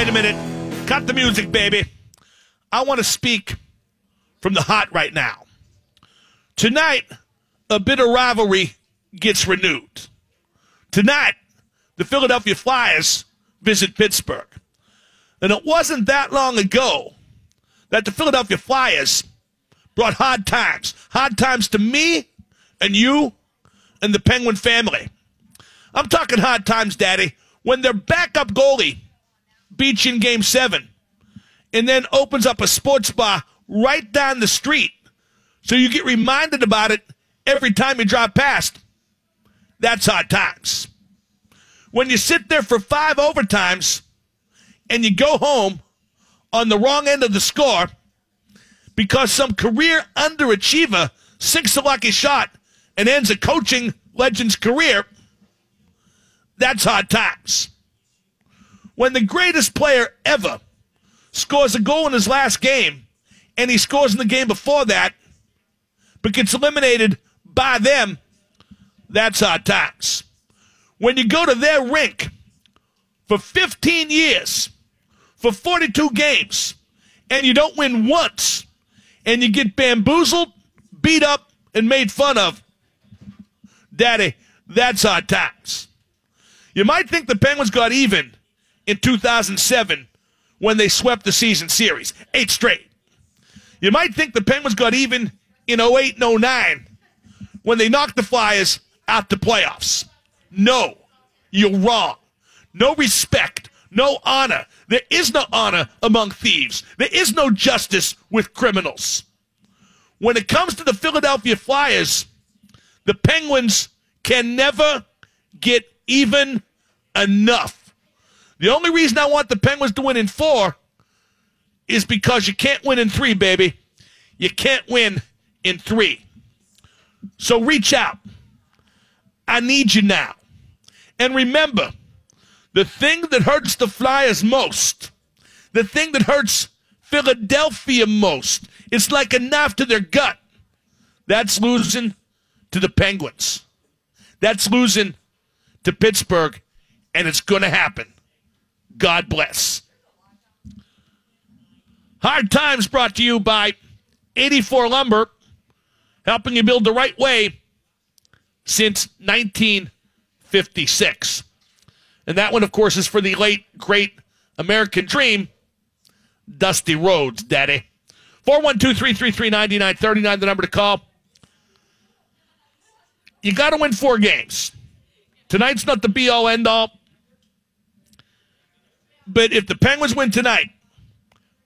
wait a minute. Cut the music, baby. I want to speak from the hot right now. Tonight, a bit of rivalry gets renewed. Tonight, the Philadelphia Flyers visit Pittsburgh. And it wasn't that long ago that the Philadelphia Flyers brought hard times. Hard times to me and you and the Penguin family. I'm talking hard times, Daddy, when their backup goalie you in game seven and then opens up a sports bar right down the street so you get reminded about it every time you drive past. That's hard times. When you sit there for five overtimes and you go home on the wrong end of the score because some career underachiever sinks a lucky shot and ends a coaching legend's career, that's hard times. When the greatest player ever scores a goal in his last game and he scores in the game before that, but gets eliminated by them, that's hard times. When you go to their rink for 15 years, for 42 games, and you don't win once, and you get bamboozled, beat up, and made fun of, Daddy, that's hard times. You might think the Penguins got even in 2007 when they swept the season series, eight straight. You might think the Penguins got even in 08 and 09 when they knocked the Flyers out the playoffs. No, you're wrong. No respect, no honor. There is no honor among thieves. There is no justice with criminals. When it comes to the Philadelphia Flyers, the Penguins can never get even enough. The only reason I want the Penguins to win in four is because you can't win in three, baby. You can't win in three. So reach out. I need you now. And remember, the thing that hurts the Flyers most, the thing that hurts Philadelphia most, it's like a knife to their gut. That's losing to the Penguins. That's losing to Pittsburgh, and it's going to happen. God bless. Hard Times brought to you by 84 Lumber, helping you build the right way since 1956. And that one, of course, is for the late, great American dream, Dusty Rhodes, Daddy. 412 333 9939, the number to call. You got to win four games. Tonight's not the be all end all. But if the Penguins win tonight,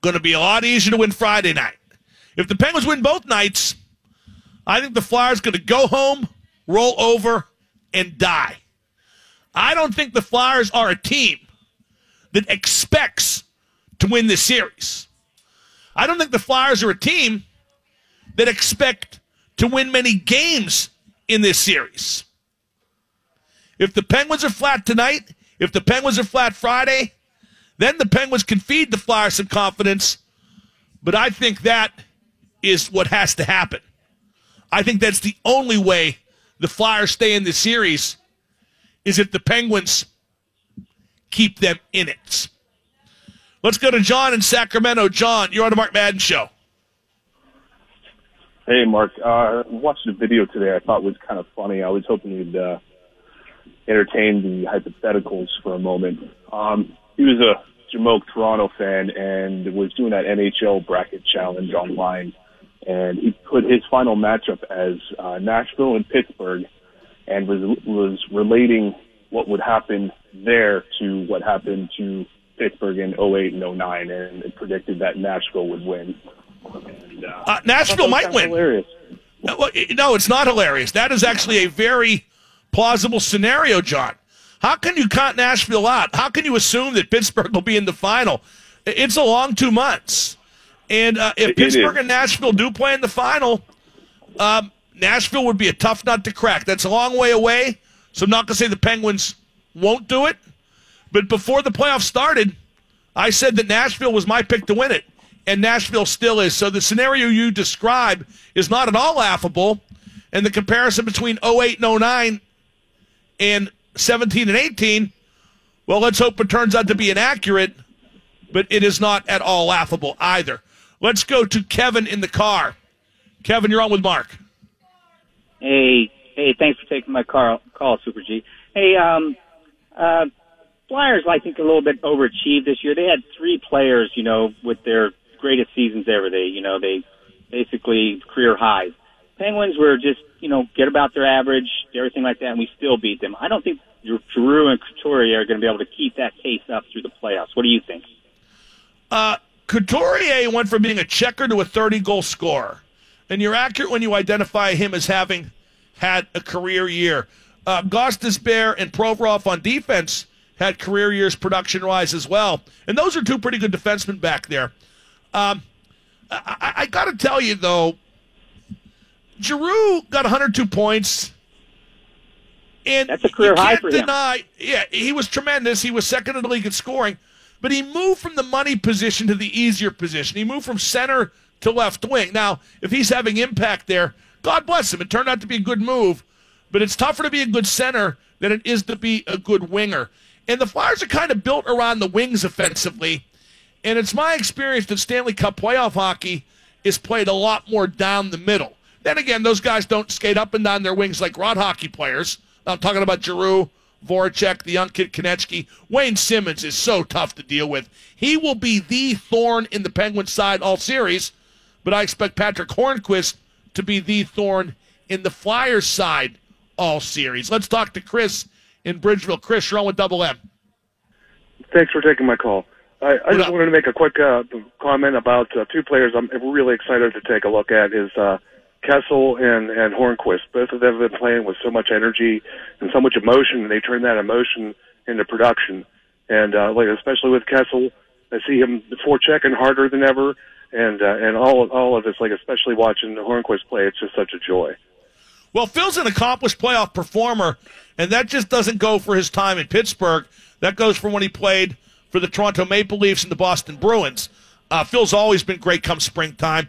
going to be a lot easier to win Friday night. If the Penguins win both nights, I think the Flyers going to go home, roll over, and die. I don't think the Flyers are a team that expects to win this series. I don't think the Flyers are a team that expect to win many games in this series. If the Penguins are flat tonight, if the Penguins are flat Friday, then the Penguins can feed the Flyers some confidence. But I think that is what has to happen. I think that's the only way the Flyers stay in the series is if the Penguins keep them in it. Let's go to John in Sacramento. John, you're on the Mark Madden Show. Hey, Mark. Uh, watched a video today I thought was kind of funny. I was hoping you'd uh, entertain the hypotheticals for a moment. Um, he was a Jamoke Toronto fan and was doing that NHL bracket challenge online. And he put his final matchup as uh, Nashville and Pittsburgh and was was relating what would happen there to what happened to Pittsburgh in 08 and 09 and predicted that Nashville would win. And, uh, uh, Nashville might win. Hilarious. No, it's not hilarious. That is actually a very plausible scenario, John. How can you count Nashville out? How can you assume that Pittsburgh will be in the final? It's a long two months. And uh, if it Pittsburgh and Nashville do play in the final, um, Nashville would be a tough nut to crack. That's a long way away. So I'm not going to say the Penguins won't do it. But before the playoffs started, I said that Nashville was my pick to win it. And Nashville still is. So the scenario you describe is not at all laughable. And the comparison between 08 and 09 and 17 and 18, well, let's hope it turns out to be inaccurate. but it is not at all laughable either. Let's go to Kevin in the car. Kevin, you're on with Mark. Hey, hey, thanks for taking my call, call Super G. Hey, um, uh, Flyers, I think, a little bit overachieved this year. They had three players, you know, with their greatest seasons ever. They, you know, they basically career highs. Penguins were just, you know, get about their average, everything like that, and we still beat them. I don't think Giroux and Couturier are going to be able to keep that pace up through the playoffs. What do you think? Uh, Couturier went from being a checker to a 30 goal scorer. And you're accurate when you identify him as having had a career year. Uh, Gostisbehere and Provorov on defense had career years production wise as well. And those are two pretty good defensemen back there. Um, I, I got to tell you, though, Giroux got 102 points. And That's a career high for deny, him. Yeah, he was tremendous. He was second in the league in scoring, but he moved from the money position to the easier position. He moved from center to left wing. Now, if he's having impact there, God bless him. It turned out to be a good move, but it's tougher to be a good center than it is to be a good winger. And the Flyers are kind of built around the wings offensively. And it's my experience that Stanley Cup playoff hockey is played a lot more down the middle. Then again, those guys don't skate up and down their wings like rod hockey players. I'm talking about Giroux, Voracek, the young kid Konecny. Wayne Simmonds is so tough to deal with. He will be the thorn in the Penguins side all series, but I expect Patrick Hornqvist to be the thorn in the Flyers side all series. Let's talk to Chris in Bridgeville. Chris, you're on with Double M. Thanks for taking my call. I, I just wanted to make a quick uh, comment about uh, two players I'm really excited to take a look at is uh, Kessel and and Hornqvist. Both of them have been playing with so much energy and so much emotion, and they turn that emotion into production. And uh, like especially with Kessel, I see him forechecking harder than ever, and uh, and all all of this, like especially watching Hornqvist play, it's just such a joy. Well, Phil's an accomplished playoff performer, and that just doesn't go for his time in Pittsburgh. That goes for when he played for the Toronto Maple Leafs and the Boston Bruins. Uh, Phil's always been great come springtime.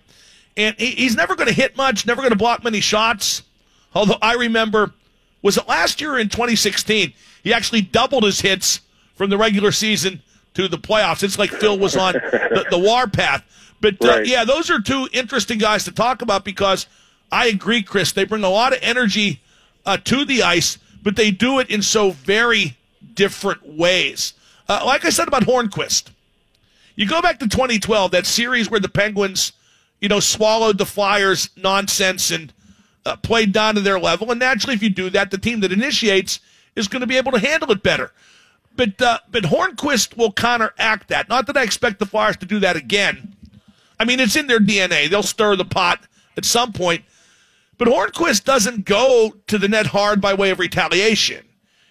And he's never going to hit much, never going to block many shots. Although I remember, was it last year in 2016? He actually doubled his hits from the regular season to the playoffs. It's like Phil was on the, the warpath. But uh, right. yeah, those are two interesting guys to talk about because I agree, Chris. They bring a lot of energy uh, to the ice, but they do it in so very different ways. Uh, like I said about Hornqvist, you go back to 2012, that series where the Penguins, you know, swallowed the Flyers' nonsense and uh, played down to their level. And naturally, if you do that, the team that initiates is going to be able to handle it better. But uh, but Hornqvist will counteract that. Not that I expect the Flyers to do that again. I mean, it's in their DNA. They'll stir the pot at some point. But Hornqvist doesn't go to the net hard by way of retaliation.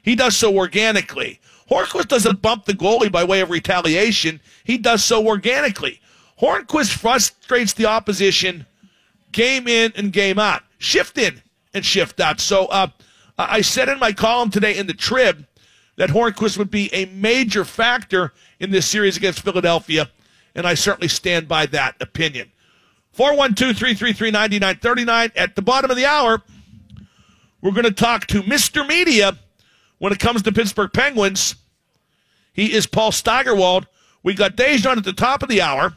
He does so organically. Hornqvist doesn't bump the goalie by way of retaliation. He does so organically. Hornqvist frustrates the opposition game in and game out, shift in and shift out. So uh, I said in my column today in the Trib that Hornqvist would be a major factor in this series against Philadelphia, and I certainly stand by that opinion. 412 333 9939. At the bottom of the hour, we're going to talk to Mr. Media when it comes to Pittsburgh Penguins. He is Paul Steigerwald. We got Dejan at the top of the hour.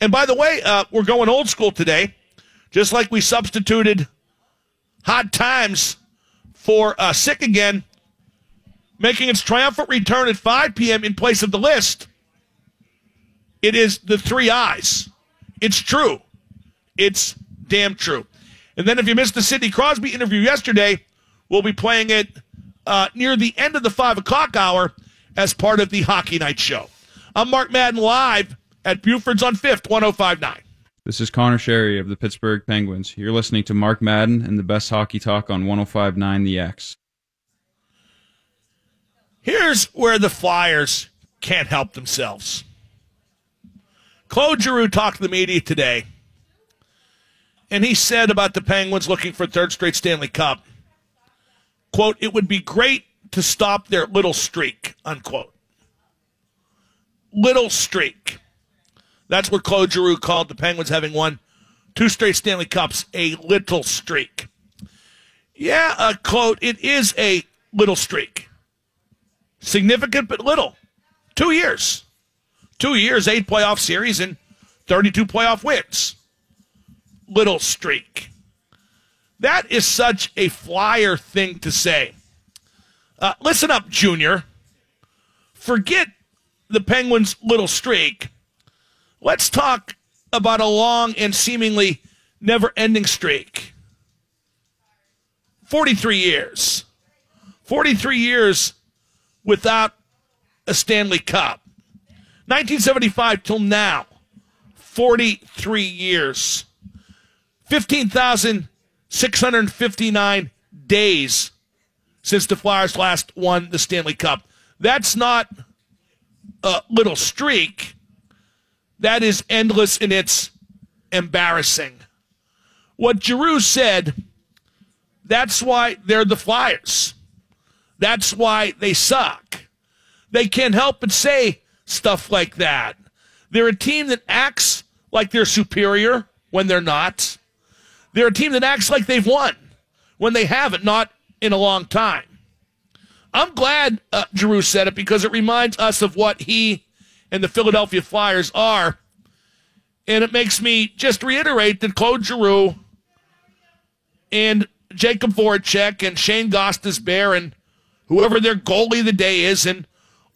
And by the way, uh, we're going old school today, just like we substituted hot times for uh, sick again, making its triumphant return at 5 p.m. in place of the list. It is the three eyes. It's true. It's damn true. And then if you missed the Sidney Crosby interview yesterday, we'll be playing it uh, near the end of the 5 o'clock hour as part of the Hockey Night Show. I'm Mark Madden live at Buford's on 5th, 1059. This is Conor Sheary of the Pittsburgh Penguins. You're listening to Mark Madden and the best hockey talk on 1059 The X. Here's where the Flyers can't help themselves. Claude Giroux talked to the media today, and he said about the Penguins looking for third straight Stanley Cup, quote, it would be great to stop their little streak, unquote. Little streak. That's what Claude Giroux called the Penguins having won two straight Stanley Cups, a little streak. Yeah, uh, Claude, it is a little streak. Significant, but little. Two years. Two years, eight playoff series, and 32 playoff wins. Little streak. That is such a flyer thing to say. Uh, listen up, Junior. Forget the Penguins' little streak. Let's talk about a long and seemingly never ending streak. 43 years. 43 years without a Stanley Cup. 1975 till now. 43 years. 15,659 days since the Flyers last won the Stanley Cup. That's not a little streak. That is endless and it's embarrassing. What Giroux said, that's why they're the Flyers. That's why they suck. They can't help but say stuff like that. They're a team that acts like they're superior when they're not. They're a team that acts like they've won when they haven't, not in a long time. I'm glad uh, Giroux said it because it reminds us of what he and the Philadelphia Flyers are. And it makes me just reiterate that Claude Giroux and Jakub Voracek and Shane Gostisbehere and whoever their goalie of the day is and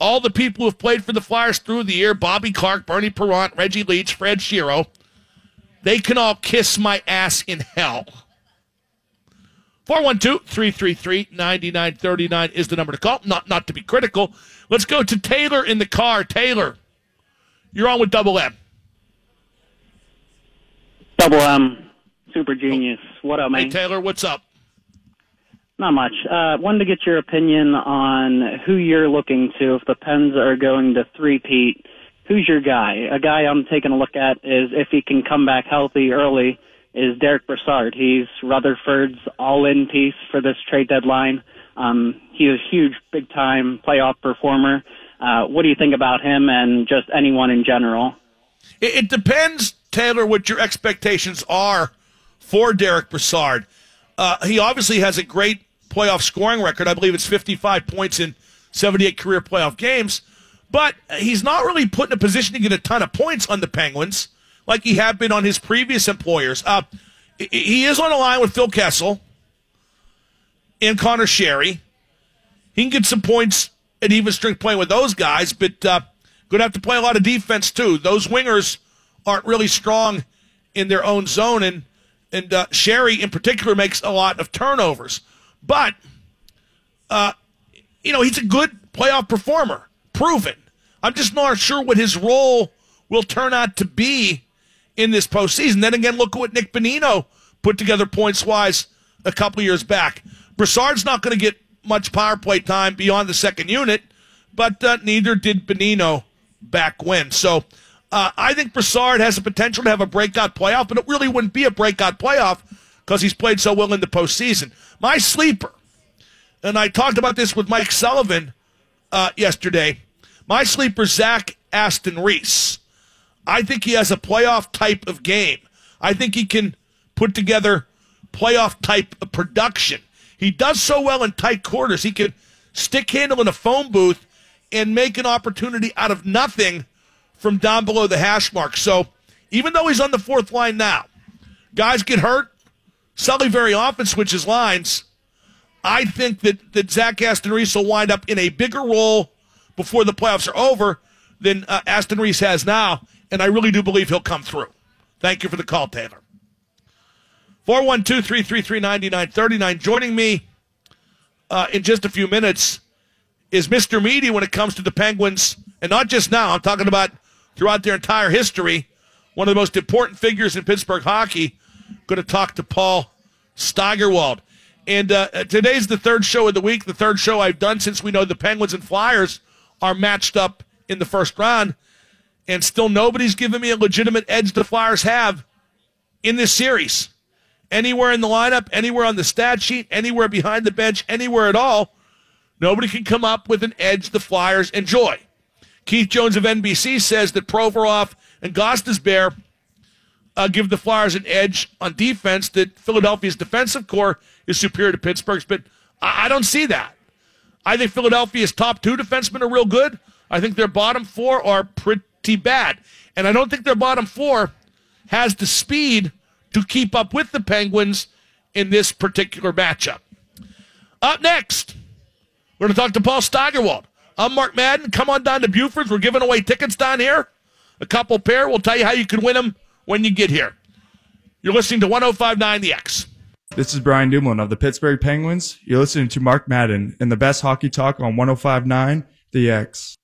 all the people who have played for the Flyers through the year, Bobby Clarke, Bernie Parent, Reggie Leach, Fred Shero they can all kiss my ass in hell. 412-333-9939 is the number to call. Not not to be critical. Let's go to Taylor in the car. Taylor, you're on with Double M. Double M, super genius. What up, man? Hey Taylor, what's up? Not much. Uh, wanted to get your opinion on who you're looking to if the Pens are going to three-peat. Who's your guy? A guy I'm taking a look at is if he can come back healthy early is Derek Brassard. He's Rutherford's all-in piece for this trade deadline. Um, he a huge, big-time playoff performer. Uh, what do you think about him and just anyone in general? It, it depends, Taylor, what your expectations are for Derek Brassard. Uh, he obviously has a great playoff scoring record. I believe it's 55 points in 78 career playoff games. But he's not really put in a position to get a ton of points on the Penguins like he had been on his previous employers. Uh, he is on a line with Phil Kessel and Conor Sheary. He can get some points at even strength playing with those guys, but uh, going to have to play a lot of defense too. Those wingers aren't really strong in their own zone, and and uh, Sheary in particular makes a lot of turnovers. But uh, you know he's a good playoff performer, proven. I'm just not sure what his role will turn out to be in this postseason. Then again, look at what Nick Bonino put together points wise a couple years back. Brassard's not going to get much power play time beyond the second unit, but uh, neither did Bonino back when. So uh, I think Brassard has the potential to have a breakout playoff, but it really wouldn't be a breakout playoff because he's played so well in the postseason. My sleeper, and I talked about this with Mike Sullivan uh, yesterday. My sleeper, Zach Aston Reese. I think he has a playoff type of game. I think he can put together playoff type of production. He does so well in tight quarters. He could stick handle in a phone booth and make an opportunity out of nothing from down below the hash mark. So even though he's on the fourth line now, guys get hurt. Sully very often switches lines. I think that, that Zach Aston Reese will wind up in a bigger role before the playoffs are over than uh, Aston Reese has now and I really do believe he'll come through. Thank you for the call, Taylor. 412 333 9939. Joining me uh, in just a few minutes is Mr. Media when it comes to the Penguins, and not just now, I'm talking about throughout their entire history. One of the most important figures in Pittsburgh hockey. Going to talk to Paul Steigerwald. And uh, today's the third show of the week, the third show I've done since we know the Penguins and Flyers are matched up in the first round and still nobody's given me a legitimate edge the Flyers have in this series. Anywhere in the lineup, anywhere on the stat sheet, anywhere behind the bench, anywhere at all, nobody can come up with an edge the Flyers enjoy. Keith Jones of NBC says that Provorov and Gostisbehere uh, give the Flyers an edge on defense, that Philadelphia's defensive corps is superior to Pittsburgh's, but I, I don't see that. I think Philadelphia's top two defensemen are real good. I think their bottom four are pretty pretty bad. And I don't think their bottom four has the speed to keep up with the Penguins in this particular matchup. Up next, we're going to talk to Paul Steigerwald. I'm Mark Madden. Come on down to Buford's. We're giving away tickets down here. A couple pair. We'll tell you how you can win them when you get here. You're listening to 1059 The X. This is Brian Dumoulin of the Pittsburgh Penguins. You're listening to Mark Madden and the best hockey talk on 1059 The X.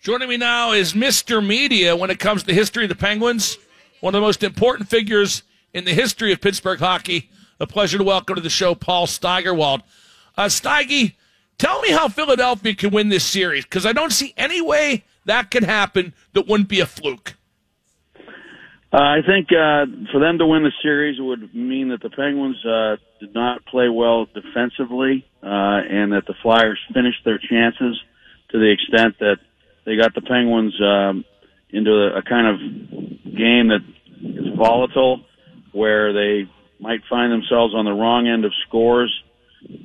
Joining me now is Mr. Media when it comes to history of the Penguins, one of the most important figures in the history of Pittsburgh hockey. A pleasure to welcome to the show Paul Steigerwald. Uh, tell me how Philadelphia can win this series because I don't see any way that can happen that wouldn't be a fluke. Uh, I think uh, for them to win the series would mean that the Penguins uh, did not play well defensively, uh, and that the Flyers finished their chances to the extent that they got the Penguins um, into a, kind of game that is volatile, where they might find themselves on the wrong end of scores.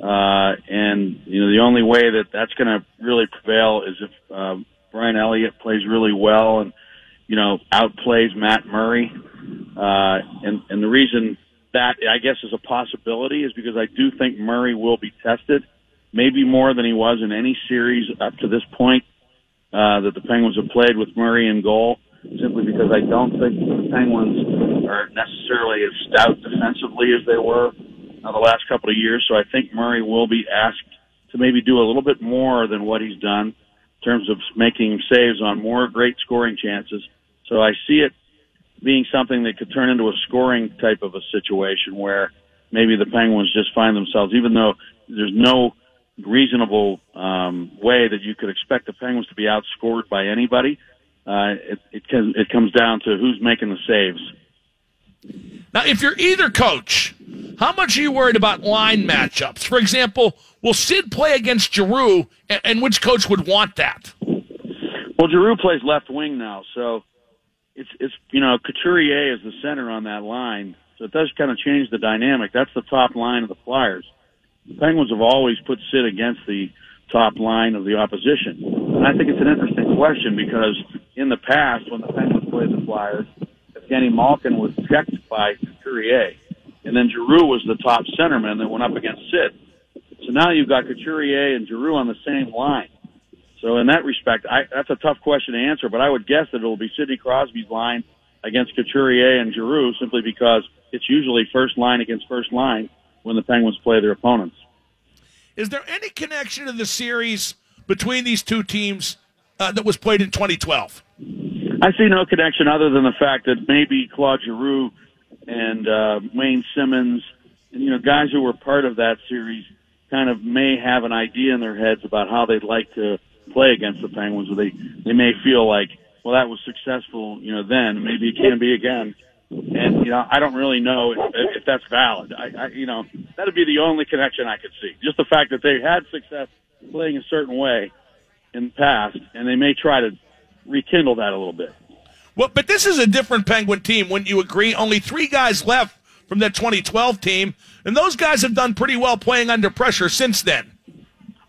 Uh, and you know the only way that that's going to really prevail is if uh, Brian Elliott plays really well and you know, outplays Matt Murray. Uh, and, and the reason that I guess is a possibility is because I do think Murray will be tested, maybe more than he was in any series up to this point uh, that the Penguins have played with Murray in goal. Simply because I don't think the Penguins are necessarily as stout defensively as they were uh, the last couple of years. So I think Murray will be asked to maybe do a little bit more than what he's done in terms of making saves on more great scoring chances so I see it being something that could turn into a scoring type of a situation where maybe the Penguins just find themselves, even though there's no reasonable um, way that you could expect the Penguins to be outscored by anybody. Uh, it it, can, it comes down to who's making the saves. Now, if you're either coach, how much are you worried about line matchups? For example, will Sid play against Giroux, and, and which coach would want that? Well, Giroux plays left wing now, so it's it's you know Couturier is the center on that line, so it does kind of change the dynamic. That's the top line of the Flyers. Penguins have always put Sid against the top line of the opposition, and I think it's an interesting question because in the past when the Penguins played the Flyers, Evgeny Malkin was checked by Couturier, and then Giroux was the top centerman that went up against Sid. So now you've got Couturier and Giroux on the same line. So in that respect, I, that's a tough question to answer, but I would guess that it'll be Sidney Crosby's line against Couturier and Giroux simply because it's usually first line against first line when the Penguins play their opponents. Is there any connection to the series between these two teams uh, that was played in 2012? I see no connection other than the fact that maybe Claude Giroux and uh, Wayne Simmonds, and, you know, guys who were part of that series kind of may have an idea in their heads about how they'd like to play against the Penguins, or they they may feel like, well, that was successful, you know, then maybe it can be again. And you know, I don't really know if, if that's valid. I, I, you know, that'd be the only connection I could see. Just the fact that they had success playing a certain way in the past, and they may try to rekindle that a little bit. Well, but this is a different Penguin team. Wouldn't you agree? Only three guys left from that 2012 team, and those guys have done pretty well playing under pressure since then.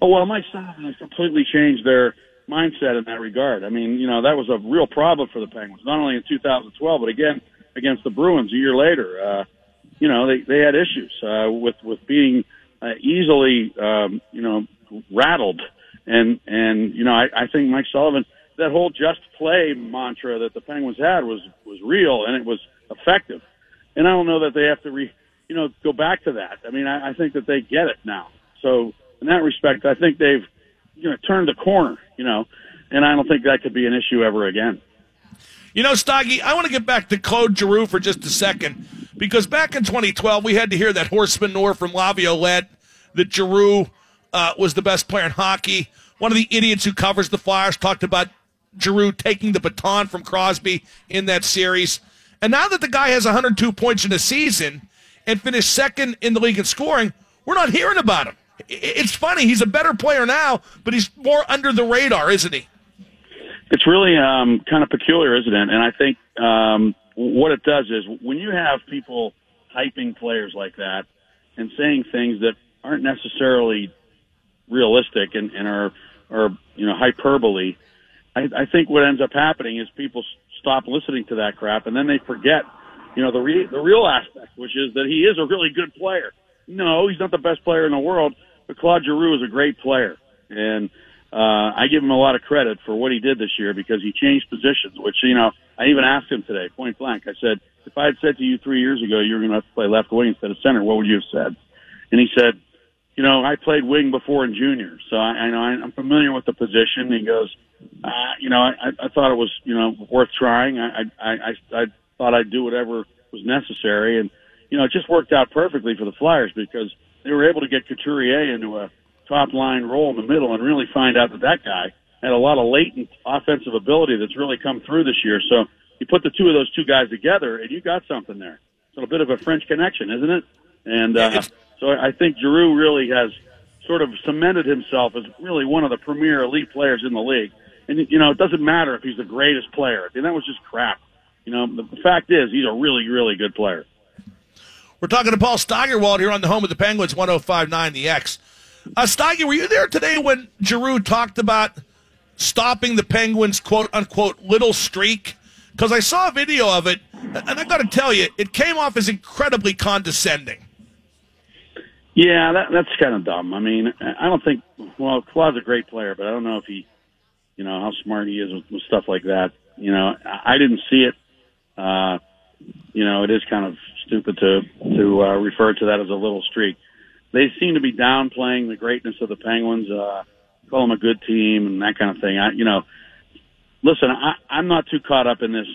Oh well, Mike Sullivan has completely changed their mindset in that regard. I mean, you know, that was a real problem for the Penguins, not only in 2012, but again against the Bruins a year later. Uh, you know, they they had issues uh, with with being uh, easily, um, you know, rattled, and and you know, I, I think Mike Sullivan that whole just play mantra that the Penguins had was was real and it was effective. And I don't know that they have to re, you know, go back to that. I mean, I, I think that they get it now. So in that respect, I think they've you know turned the corner. You know, and I don't think that could be an issue ever again. You know, Stoggy, I want to get back to Claude Giroux for just a second because back in 2012, we had to hear that horse manure from Laviolette that Giroux uh, was the best player in hockey. One of the idiots who covers the Flyers talked about Giroux taking the baton from Crosby in that series. And now that the guy has 102 points in a season and finished second in the league in scoring, we're not hearing about him it's funny. He's a better player now, but he's more under the radar, isn't he? It's really um, kind of peculiar, isn't it? And I think um, what it does is when you have people hyping players like that and saying things that aren't necessarily realistic and, and are, are you know hyperbole. I, I think what ends up happening is people stop listening to that crap, and then they forget, you know, the re- the real aspect, which is that he is a really good player. No, he's not the best player in the world, but Claude Giroux is a great player, and uh, I give him a lot of credit for what he did this year because he changed positions. Which you know, I even asked him today, point blank. I said, if I had said to you three years ago you were going to have to play left wing instead of center, what would you have said? And he said, you know, I played wing before in junior, so I, I know I'm familiar with the position. He goes, uh, you know, I, I thought it was, you know, worth trying. I, I, I, I thought I'd do whatever was necessary, and you know, it just worked out perfectly for the Flyers because they were able to get Couturier into a top line role in the middle and really find out that that guy had a lot of latent offensive ability that's really come through this year. So you put the two of those two guys together, and you got something there. It's a little bit of a French connection, isn't it? And uh, so I think Giroux really has sort of cemented himself as really one of the premier elite players in the league. And you know, it doesn't matter if he's the greatest player. And that was just crap. You know, the fact is, he's a really, really good player. We're talking to Paul Steigerwald here on the home of the Penguins, 105.9 The X. Uh, Steiger, were you there today when Giroux talked about stopping the Penguins' quote unquote little streak? Because I saw a video of it, and I got to tell you, it came off as incredibly condescending. Yeah, that, that's kind of dumb. I mean, I don't think. Well, Claude's a great player, but I don't know if he, you know, how smart he is with, with stuff like that. You know, I, I didn't see it. Uh, you know, it is kind of stupid to to uh, refer to that as a little streak. They seem to be downplaying the greatness of the Penguins, uh, call them a good team and that kind of thing. I, you know, listen, I, I'm not too caught up in this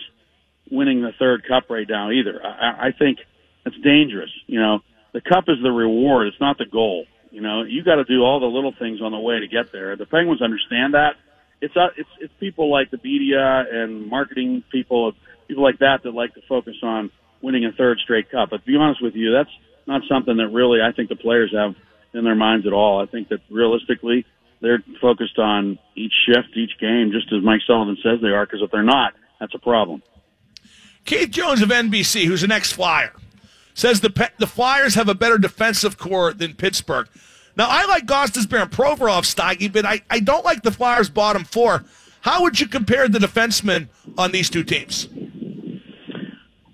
winning the third cup right now either. I, I think it's dangerous. You know, the cup is the reward; it's not the goal. You know, you got to do all the little things on the way to get there. The Penguins understand that. It's uh, it's it's people like the media and marketing people, people like that that like to focus on winning a third straight cup. But to be honest with you, that's not something that really I think the players have in their minds at all. I think that realistically, they're focused on each shift, each game, just as Mike Sullivan says they are. Because if they're not, that's a problem. Keith Jones of NBC, who's an ex-Flyer, says the the Flyers have a better defensive corps than Pittsburgh. Now, I like Gostisbehere and Provorov, Steige, but I, I don't like the Flyers' bottom four. How would you compare the defensemen on these two teams?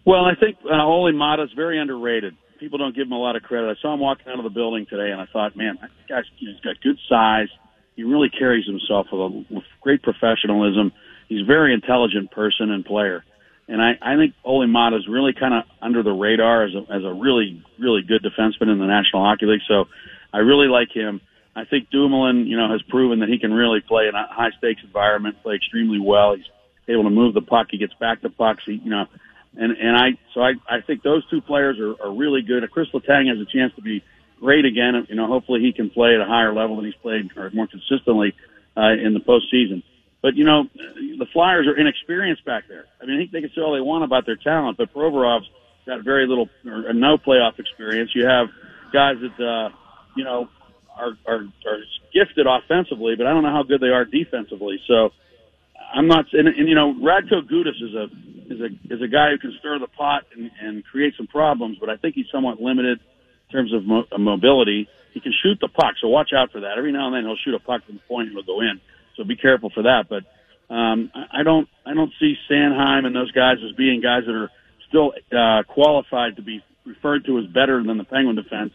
Well, I think uh, Olli Maatta is very underrated. People don't give him a lot of credit. I saw him walking out of the building today, and I thought, man, that guy's he's got good size. He really carries himself with, a, with great professionalism. He's a very intelligent person and player. And I, I think Olli Maatta is really kind of under the radar as a, as a really, really good defenseman in the National Hockey League. So I really like him. I think Dumoulin, you know, has proven that he can really play in a high stakes environment, play extremely well. He's able to move the puck. He gets back to pucks. He, you know, and and I so I I think those two players are, are really good. Chris Letang has a chance to be great again. You know, hopefully he can play at a higher level than he's played or more consistently uh, in the postseason. But you know, the Flyers are inexperienced back there. I mean, I think they can say all they want about their talent, but Provorov's got very little or no playoff experience. You have guys that uh, you know are, are are gifted offensively, but I don't know how good they are defensively. So I'm not, and, and you know, Radko Gudas is a is a is a guy who can stir the pot and, and create some problems, but I think he's somewhat limited in terms of mo- mobility. He can shoot the puck, so watch out for that. Every now and then he'll shoot a puck from the point and it'll go in. So be careful for that. But um, I, I don't I don't see Sanheim and those guys as being guys that are still uh, qualified to be referred to as better than the Penguin defense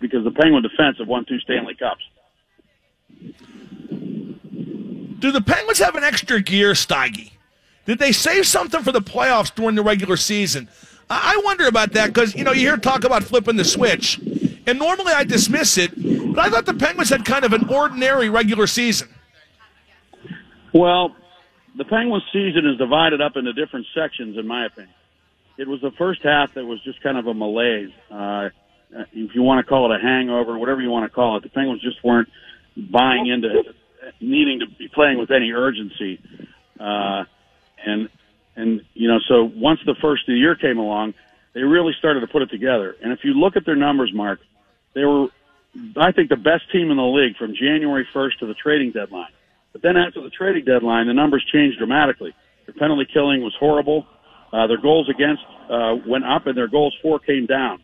because the Penguin defense have won two Stanley Cups. Do the Penguins have an extra gear, Steige? Did they save something for the playoffs during the regular season? I wonder about that because, you know, you hear talk about flipping the switch, and normally I dismiss it, but I thought the Penguins had kind of an ordinary regular season. Well, the Penguins' season is divided up into different sections, in my opinion. It was the first half that was just kind of a malaise. Uh, if you want to call it a hangover, whatever you want to call it, the Penguins just weren't buying into needing to be playing with any urgency. Uh, and, and, you know, so once the first of the year came along, they really started to put it together. And if you look at their numbers, Mark, they were, I think, the best team in the league from January 1st to the trading deadline. But then after the trading deadline, the numbers changed dramatically. Their penalty killing was horrible. Uh, their goals against uh, went up, and their goals for came down.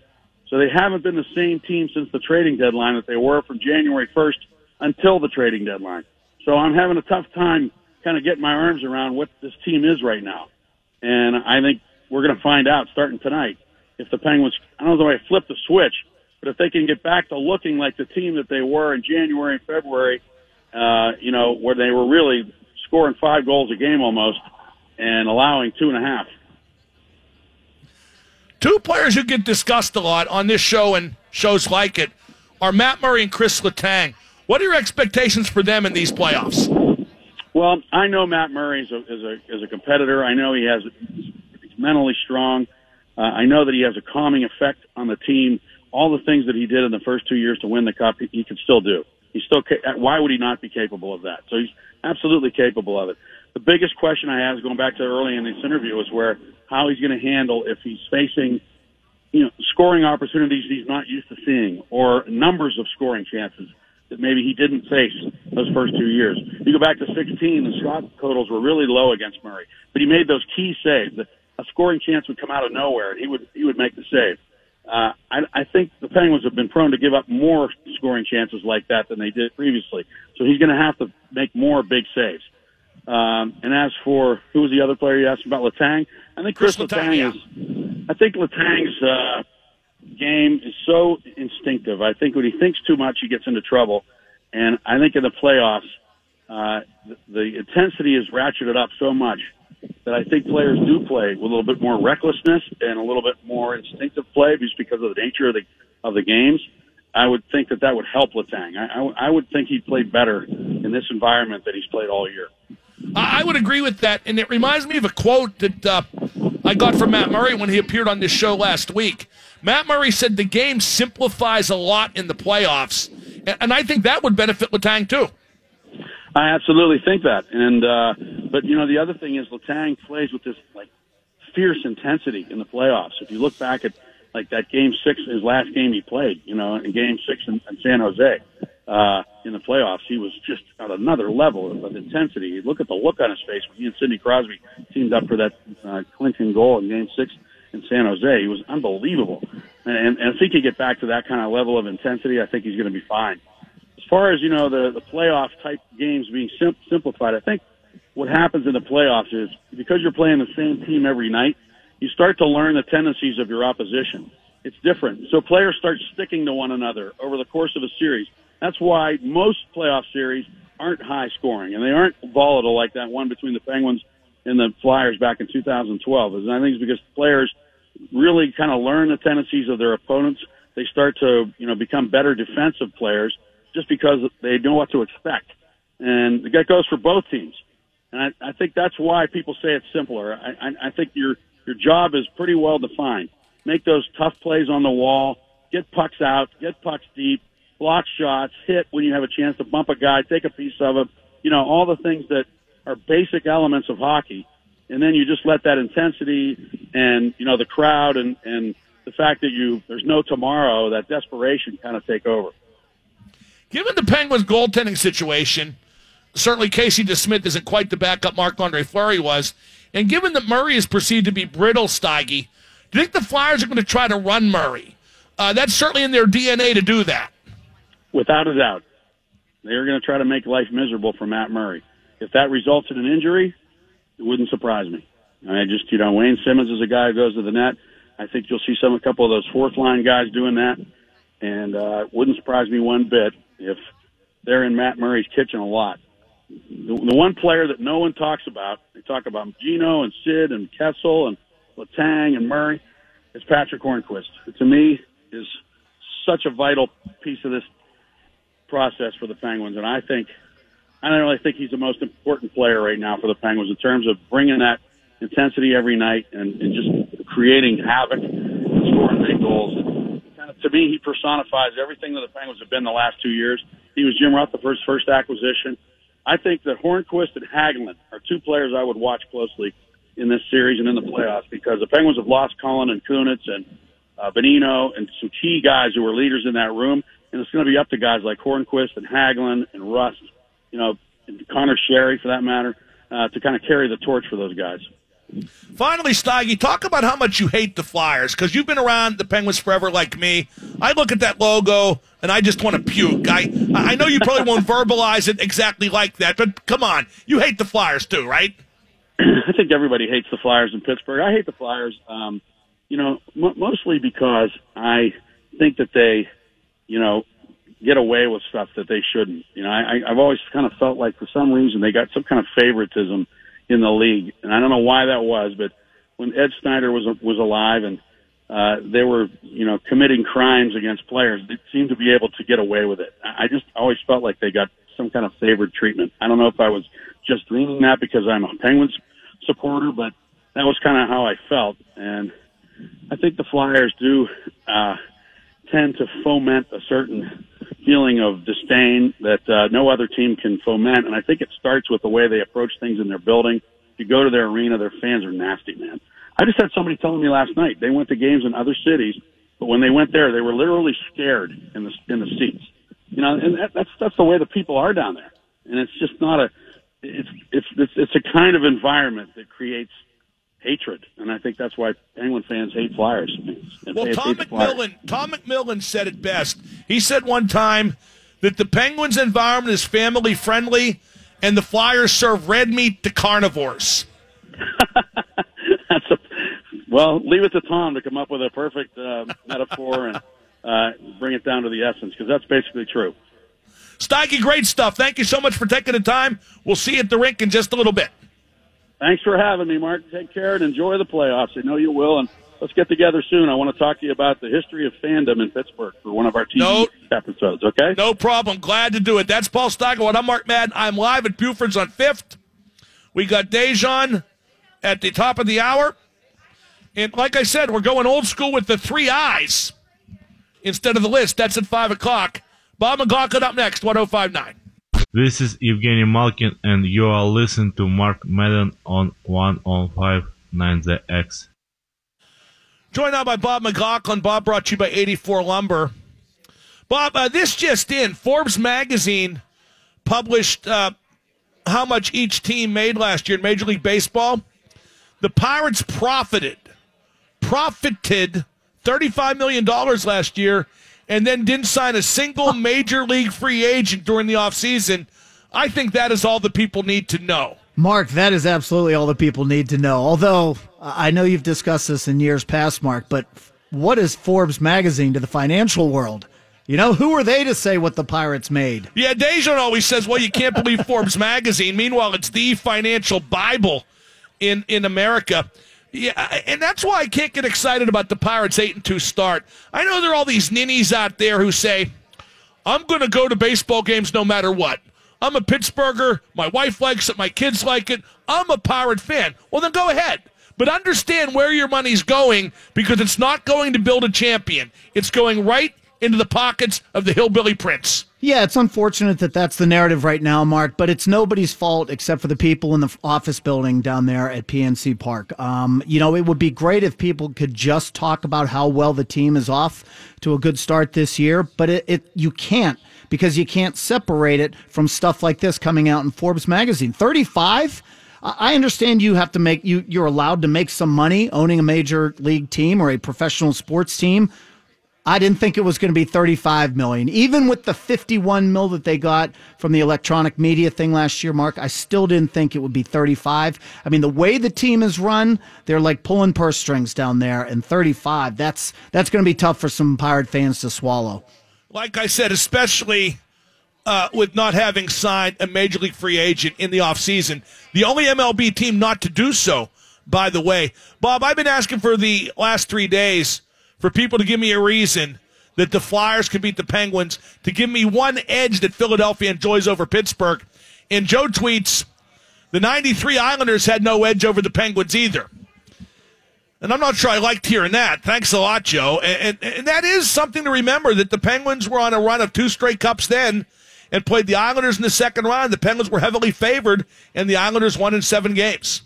So they haven't been the same team since the trading deadline that they were from January 1st until the trading deadline. So I'm having a tough time kind of getting my arms around what this team is right now. And I think we're going to find out starting tonight if the Penguins, I don't know if they flip the switch, but if they can get back to looking like the team that they were in January and February, uh, you know, where they were really scoring five goals a game almost and allowing two and a half. Two players who get discussed a lot on this show and shows like it are Matt Murray and Chris Letang. What are your expectations for them in these playoffs? Well, I know Matt Murray is a, is a, is a competitor. I know he has he's mentally strong. Uh, I know that he has a calming effect on the team. All the things that he did in the first two years to win the cup, he, he can still do. He's still. Why would he not be capable of that? So he's absolutely capable of it. The biggest question I have, going back to early in this interview, is where how he's going to handle if he's facing, you know, scoring opportunities he's not used to seeing or numbers of scoring chances that maybe he didn't face those first two years. You go back to 16, the shot totals were really low against Murray, but he made those key saves. A scoring chance would come out of nowhere, and he would he would make the save. Uh, I, I think the Penguins have been prone to give up more scoring chances like that than they did previously. So he's going to have to make more big saves. Um, and as for who was the other player you asked about, Letang? I think Chris, Chris Letang, Letang yeah. is. I think Letang's uh, game is so instinctive. I think when he thinks too much, he gets into trouble. And I think in the playoffs, uh, the, intensity is ratcheted up so much that I think players do play with a little bit more recklessness and a little bit more instinctive play just because of the nature of the of the games. I would think that that would help Letang. I, I, would think he played better in this environment that he's played all year. I would agree with that, and it reminds me of a quote that uh, I got from Matt Murray when he appeared on this show last week. Matt Murray said the game simplifies a lot in the playoffs, and I think that would benefit Letang too. I absolutely think that, and uh, but you know the other thing is Letang plays with this like fierce intensity in the playoffs. If you look back at like that game six, his last game he played, you know, in game six in, in San Jose, uh, in the playoffs, he was just at another level of, intensity. You look at the look on his face when he and Sidney Crosby teamed up for that uh, goal in game six in San Jose. He was unbelievable. And, and if he could get back to that kind of level of intensity, I think he's going to be fine. As far as, you know, the, the playoff type games being sim- simplified, I think what happens in the playoffs is because you're playing the same team every night, you start to learn the tendencies of your opposition. It's different. So players start sticking to one another over the course of a series. That's why most playoff series aren't high scoring and they aren't volatile like that one between the Penguins and the Flyers back in 2012. And I think it's because players really kind of learn the tendencies of their opponents. They start to, you know, become better defensive players just because they know what to expect. And that goes for both teams. And I, I think that's why people say it's simpler. I, I, I think your your job is pretty well defined. Make those tough plays on the wall, get pucks out, get pucks deep, block shots, hit when you have a chance to bump a guy, take a piece of him. You know, all the things that are basic elements of hockey. And then you just let that intensity and, you know, the crowd and, and the fact that you, there's no tomorrow, that desperation kind of take over. Given the Penguins goaltending situation, certainly Casey DeSmith isn't quite the backup Marc-Andre Fleury was. And given that Murray is perceived to be brittle, Steige, do you think the Flyers are going to try to run Murray? Uh, that's certainly in their DNA to do that. Without a doubt. They're going to try to make life miserable for Matt Murray. If that results in an injury, it wouldn't surprise me. I just, you know, Wayne Simmonds is a guy who goes to the net. I think you'll see some, a couple of those fourth line guys doing that. And, uh, it wouldn't surprise me one bit if they're in Matt Murray's kitchen a lot the, the one player that no one talks about, they talk about Gino and Sid and Kessel and Letang and Murray, is Patric Hornqvist. To me, is such a vital piece of this process for the Penguins, and I think I don't really think he's the most important player right now for the Penguins in terms of bringing that intensity every night and, and just creating havoc and scoring big goals. of, to me, he personifies everything that the Penguins have been the last two years. He was Jim Rutherford's first acquisition. I think that Hornqvist and Hagelin are two players I would watch closely in this series and in the playoffs because the Penguins have lost Cullen and Kunitz and uh, Bonino and some key guys who were leaders in that room. And it's going to be up to guys like Hornqvist and Hagelin and Rust, you know, and Conor Sheary for that matter, uh, to kind of carry the torch for those guys. Finally, Steige, talk about how much you hate the Flyers because you've been around the Penguins forever, like me. I look at that logo and I just want to puke. I I know you probably won't verbalize it exactly like that, but come on, you hate the Flyers too, right? I think everybody hates the Flyers in Pittsburgh. I hate the Flyers, um, you know, m- mostly because I think that they, you know, get away with stuff that they shouldn't. You know, I, I've always kind of felt like for some reason they got some kind of favoritism in the league, and I don't know why that was, but when Ed Snider was was alive and uh, they were, you know, committing crimes against players, they seemed to be able to get away with it. I just always felt like they got some kind of favored treatment. I don't know if I was just dreaming that because I'm a Penguins supporter, but that was kind of how I felt. And I think the Flyers do uh, tend to foment a certain feeling of disdain that uh, no other team can foment. And I think it starts with the way they approach things in their building. If you go to their arena, their fans are nasty, man. I just had somebody telling me last night they went to games in other cities, but when they went there, they were literally scared in the in the seats. You know, and that, that's that's the way the people are down there, and it's just not a. It's it's it's, it's a kind of environment that creates hatred, and I think that's why Penguin fans hate Flyers. Well, Tom McMillan, Tom McMillan said it best. He said one time that the Penguins' environment is family friendly, and the Flyers serve red meat to carnivores. that's a well. Leave it to Tom to come up with a perfect uh, metaphor and uh, bring it down to the essence because that's basically true. Steige, great stuff. Thank you so much for taking the time. We'll see you at the rink in just a little bit. Thanks for having me, Mark. Take care and enjoy the playoffs. I know you will. And let's get together soon. I want to talk to you about the history of fandom in Pittsburgh for one of our TV no, episodes, okay? No problem. Glad to do it. That's Paul Steigerwald. I'm Mark Madden. I'm live at Buford's on 5th. We got Dejan at the top of the hour. And like I said, we're going old school with the three eyes instead of the list. That's at 5 o'clock. Bob McLaughlin up next, 1059. This is Evgeny Malkin, and you are listening to Mark Madden on 1059 The X. Joined now by Bob McLaughlin. Bob brought to you by 84 Lumber. Bob, uh, this just in Forbes magazine published uh, how much each team made last year in Major League Baseball. The Pirates profited, profited $35 million last year and then didn't sign a single major league free agent during the offseason. I think that is all the people need to know. Mark, that is absolutely all the people need to know. Although I know you've discussed this in years past, Mark, but what is Forbes magazine to the financial world? You know, who are they to say what the Pirates made? Yeah, Dejan always says, well, you can't believe Forbes magazine. Meanwhile, it's the financial Bible in, in America. Yeah, and that's why I can't get excited about the Pirates' eight and two start. I know there are all these ninnies out there who say, "I'm going to go to baseball games no matter what." I'm a Pittsburgher. My wife likes it. My kids like it. I'm a Pirate fan. Well, then go ahead. But understand where your money's going because it's not going to build a champion. It's going right into the pockets of the hillbilly prince. Yeah, it's unfortunate that that's the narrative right now, Mark, but it's nobody's fault except for the people in the office building down there at PNC Park. Um, you know, it would be great if people could just talk about how well the team is off to a good start this year, but it, it you can't because you can't separate it from stuff like this coming out in Forbes magazine. 35? I understand you have to make you you're allowed to make some money owning a major league team or a professional sports team I didn't think it was going to be 35 million. Even with the 51 mil that they got from the electronic media thing last year, Mark, I still didn't think it would be 35. I mean, the way the team is run, they're like pulling purse strings down there and 35. That's that's going to be tough for some Pirate fans to swallow. Like I said, especially uh, with not having signed a major league free agent in the offseason. The only MLB team not to do so, by the way. Bob, I've been asking for the last 3 days for people to give me a reason that the Flyers can beat the Penguins, to give me one edge that Philadelphia enjoys over Pittsburgh. And Joe tweets, the 93 Islanders had no edge over the Penguins either. And I'm not sure I liked hearing that. Thanks a lot, Joe. And, and, and, that is something to remember that the Penguins were on a run of two straight cups then and played the Islanders in the second round. The Penguins were heavily favored, and the Islanders won in seven games.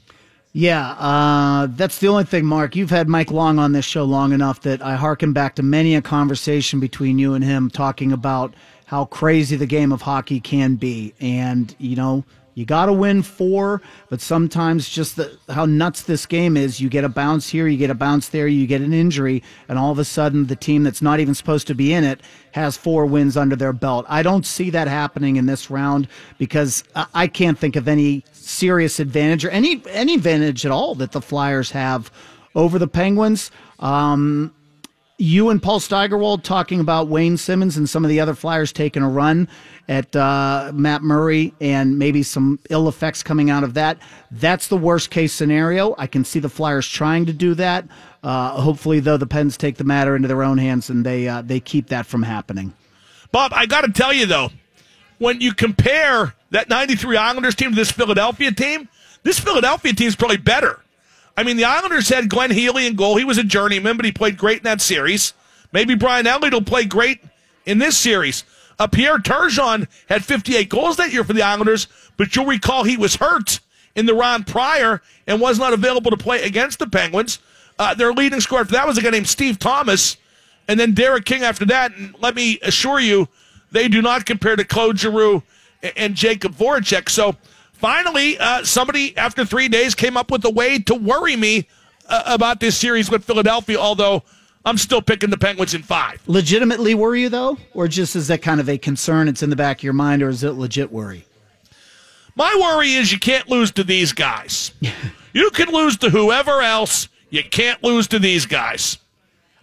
Yeah, uh, that's the only thing, Mark. You've had Mike Lange on this show long enough that I harken back to many a conversation between you and him talking about how crazy the game of hockey can be. And, you know, You got to win four, but sometimes just the, how nuts this game is, you get a bounce here, you get a bounce there, you get an injury, and all of a sudden the team that's not even supposed to be in it has four wins under their belt. I don't see that happening in this round because I can't think of any serious advantage or any any advantage at all that the Flyers have over the Penguins. Um, you and Paul Steigerwald talking about Wayne Simmonds and some of the other Flyers taking a run at uh, Matt Murray and maybe some ill effects coming out of that. That's the worst case scenario. I can see the Flyers trying to do that. Uh, hopefully, though, the Pens take the matter into their own hands and they uh, they keep that from happening. Bob, I got to tell you though, when you compare that '93 Islanders team to this Philadelphia team, this Philadelphia team is probably better. I mean, the Islanders had Glenn Healy in goal. He was a journeyman, but he played great in that series. Maybe Brian Elliott will play great in this series. Uh, Pierre Turgeon had 58 goals that year for the Islanders, but you'll recall he was hurt in the round prior and was not available to play against the Penguins. Uh, their leading scorer after that was a guy named Steve Thomas, and then Derek King after that. And let me assure you, they do not compare to Claude Giroux and Jakub Voracek. So finally, uh, somebody after three days came up with a way to worry me uh, about this series with Philadelphia, although I'm still picking the Penguins in five. Legitimately worry you, though? Or just is that kind of a concern? It's in the back of your mind, or is it legit worry? My worry is you can't lose to these guys. you can lose to whoever else. You can't lose to these guys.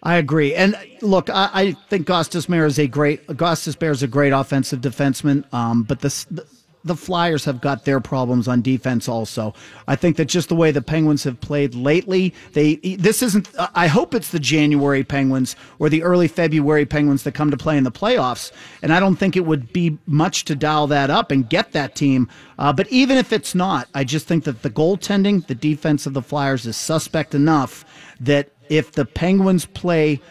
I agree. And look, I, I think Gostisbehere is a great Gostisbehere is a great offensive defenseman. Um, but the, the the Flyers have got their problems on defense also. I think that just the way the Penguins have played lately, they this isn't I hope it's the January Penguins or the early February Penguins that come to play in the playoffs, and I don't think it would be much to dial that up and get that team. Uh, but even if it's not, I just think that the goaltending, the defense of the Flyers is suspect enough that if the Penguins play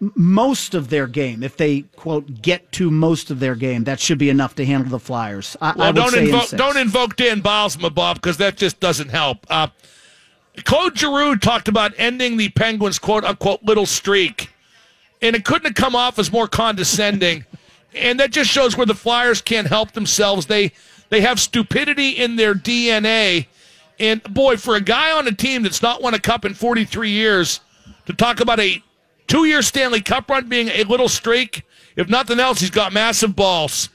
most of their game, if they quote get to most of their game, that should be enough to handle the Flyers. I, well, I don't invoke in don't invoke Dan Bylsma, Bob, because that just doesn't help. Uh, Claude Giroux talked about ending the Penguins' quote unquote little streak, and it couldn't have come off as more condescending. and that just shows where the Flyers can't help themselves. They they have stupidity in their DNA. And boy, for a guy on a team that's not won a cup in 43 years to talk about a Two year Stanley Cup run being a little streak. If nothing else, he's got massive balls.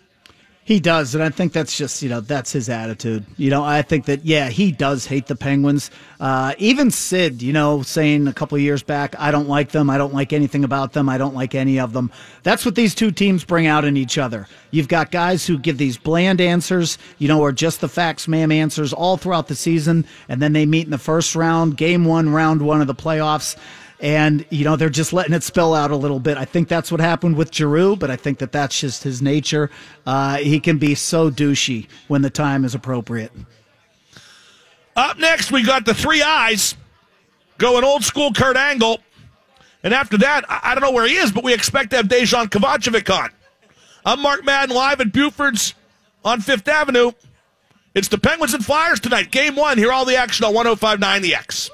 He does, and I think that's just you know that's his attitude. You know, I think that yeah, he does hate the Penguins. Uh, even Sid, you know, saying a couple years back, I don't like them. I don't like anything about them. I don't like any of them. That's what these two teams bring out in each other. You've got guys who give these bland answers, you know, or just the facts, ma'am answers all throughout the season, and then they meet in the first round, game one, round one of the playoffs and you know they're just letting it spill out a little bit. I think that's what happened with Giroux, but I think that that's just his nature. Uh, he can be so douchey when the time is appropriate. Up next, we got the three eyes going old school Kurt Angle, and after that, I, I don't know where he is, but we expect to have Dejan Kovacevic on. I'm Mark Madden live at Buford's on Fifth Avenue. It's the Penguins and Flyers tonight, Game One. Hear all the action on 105.9 The X.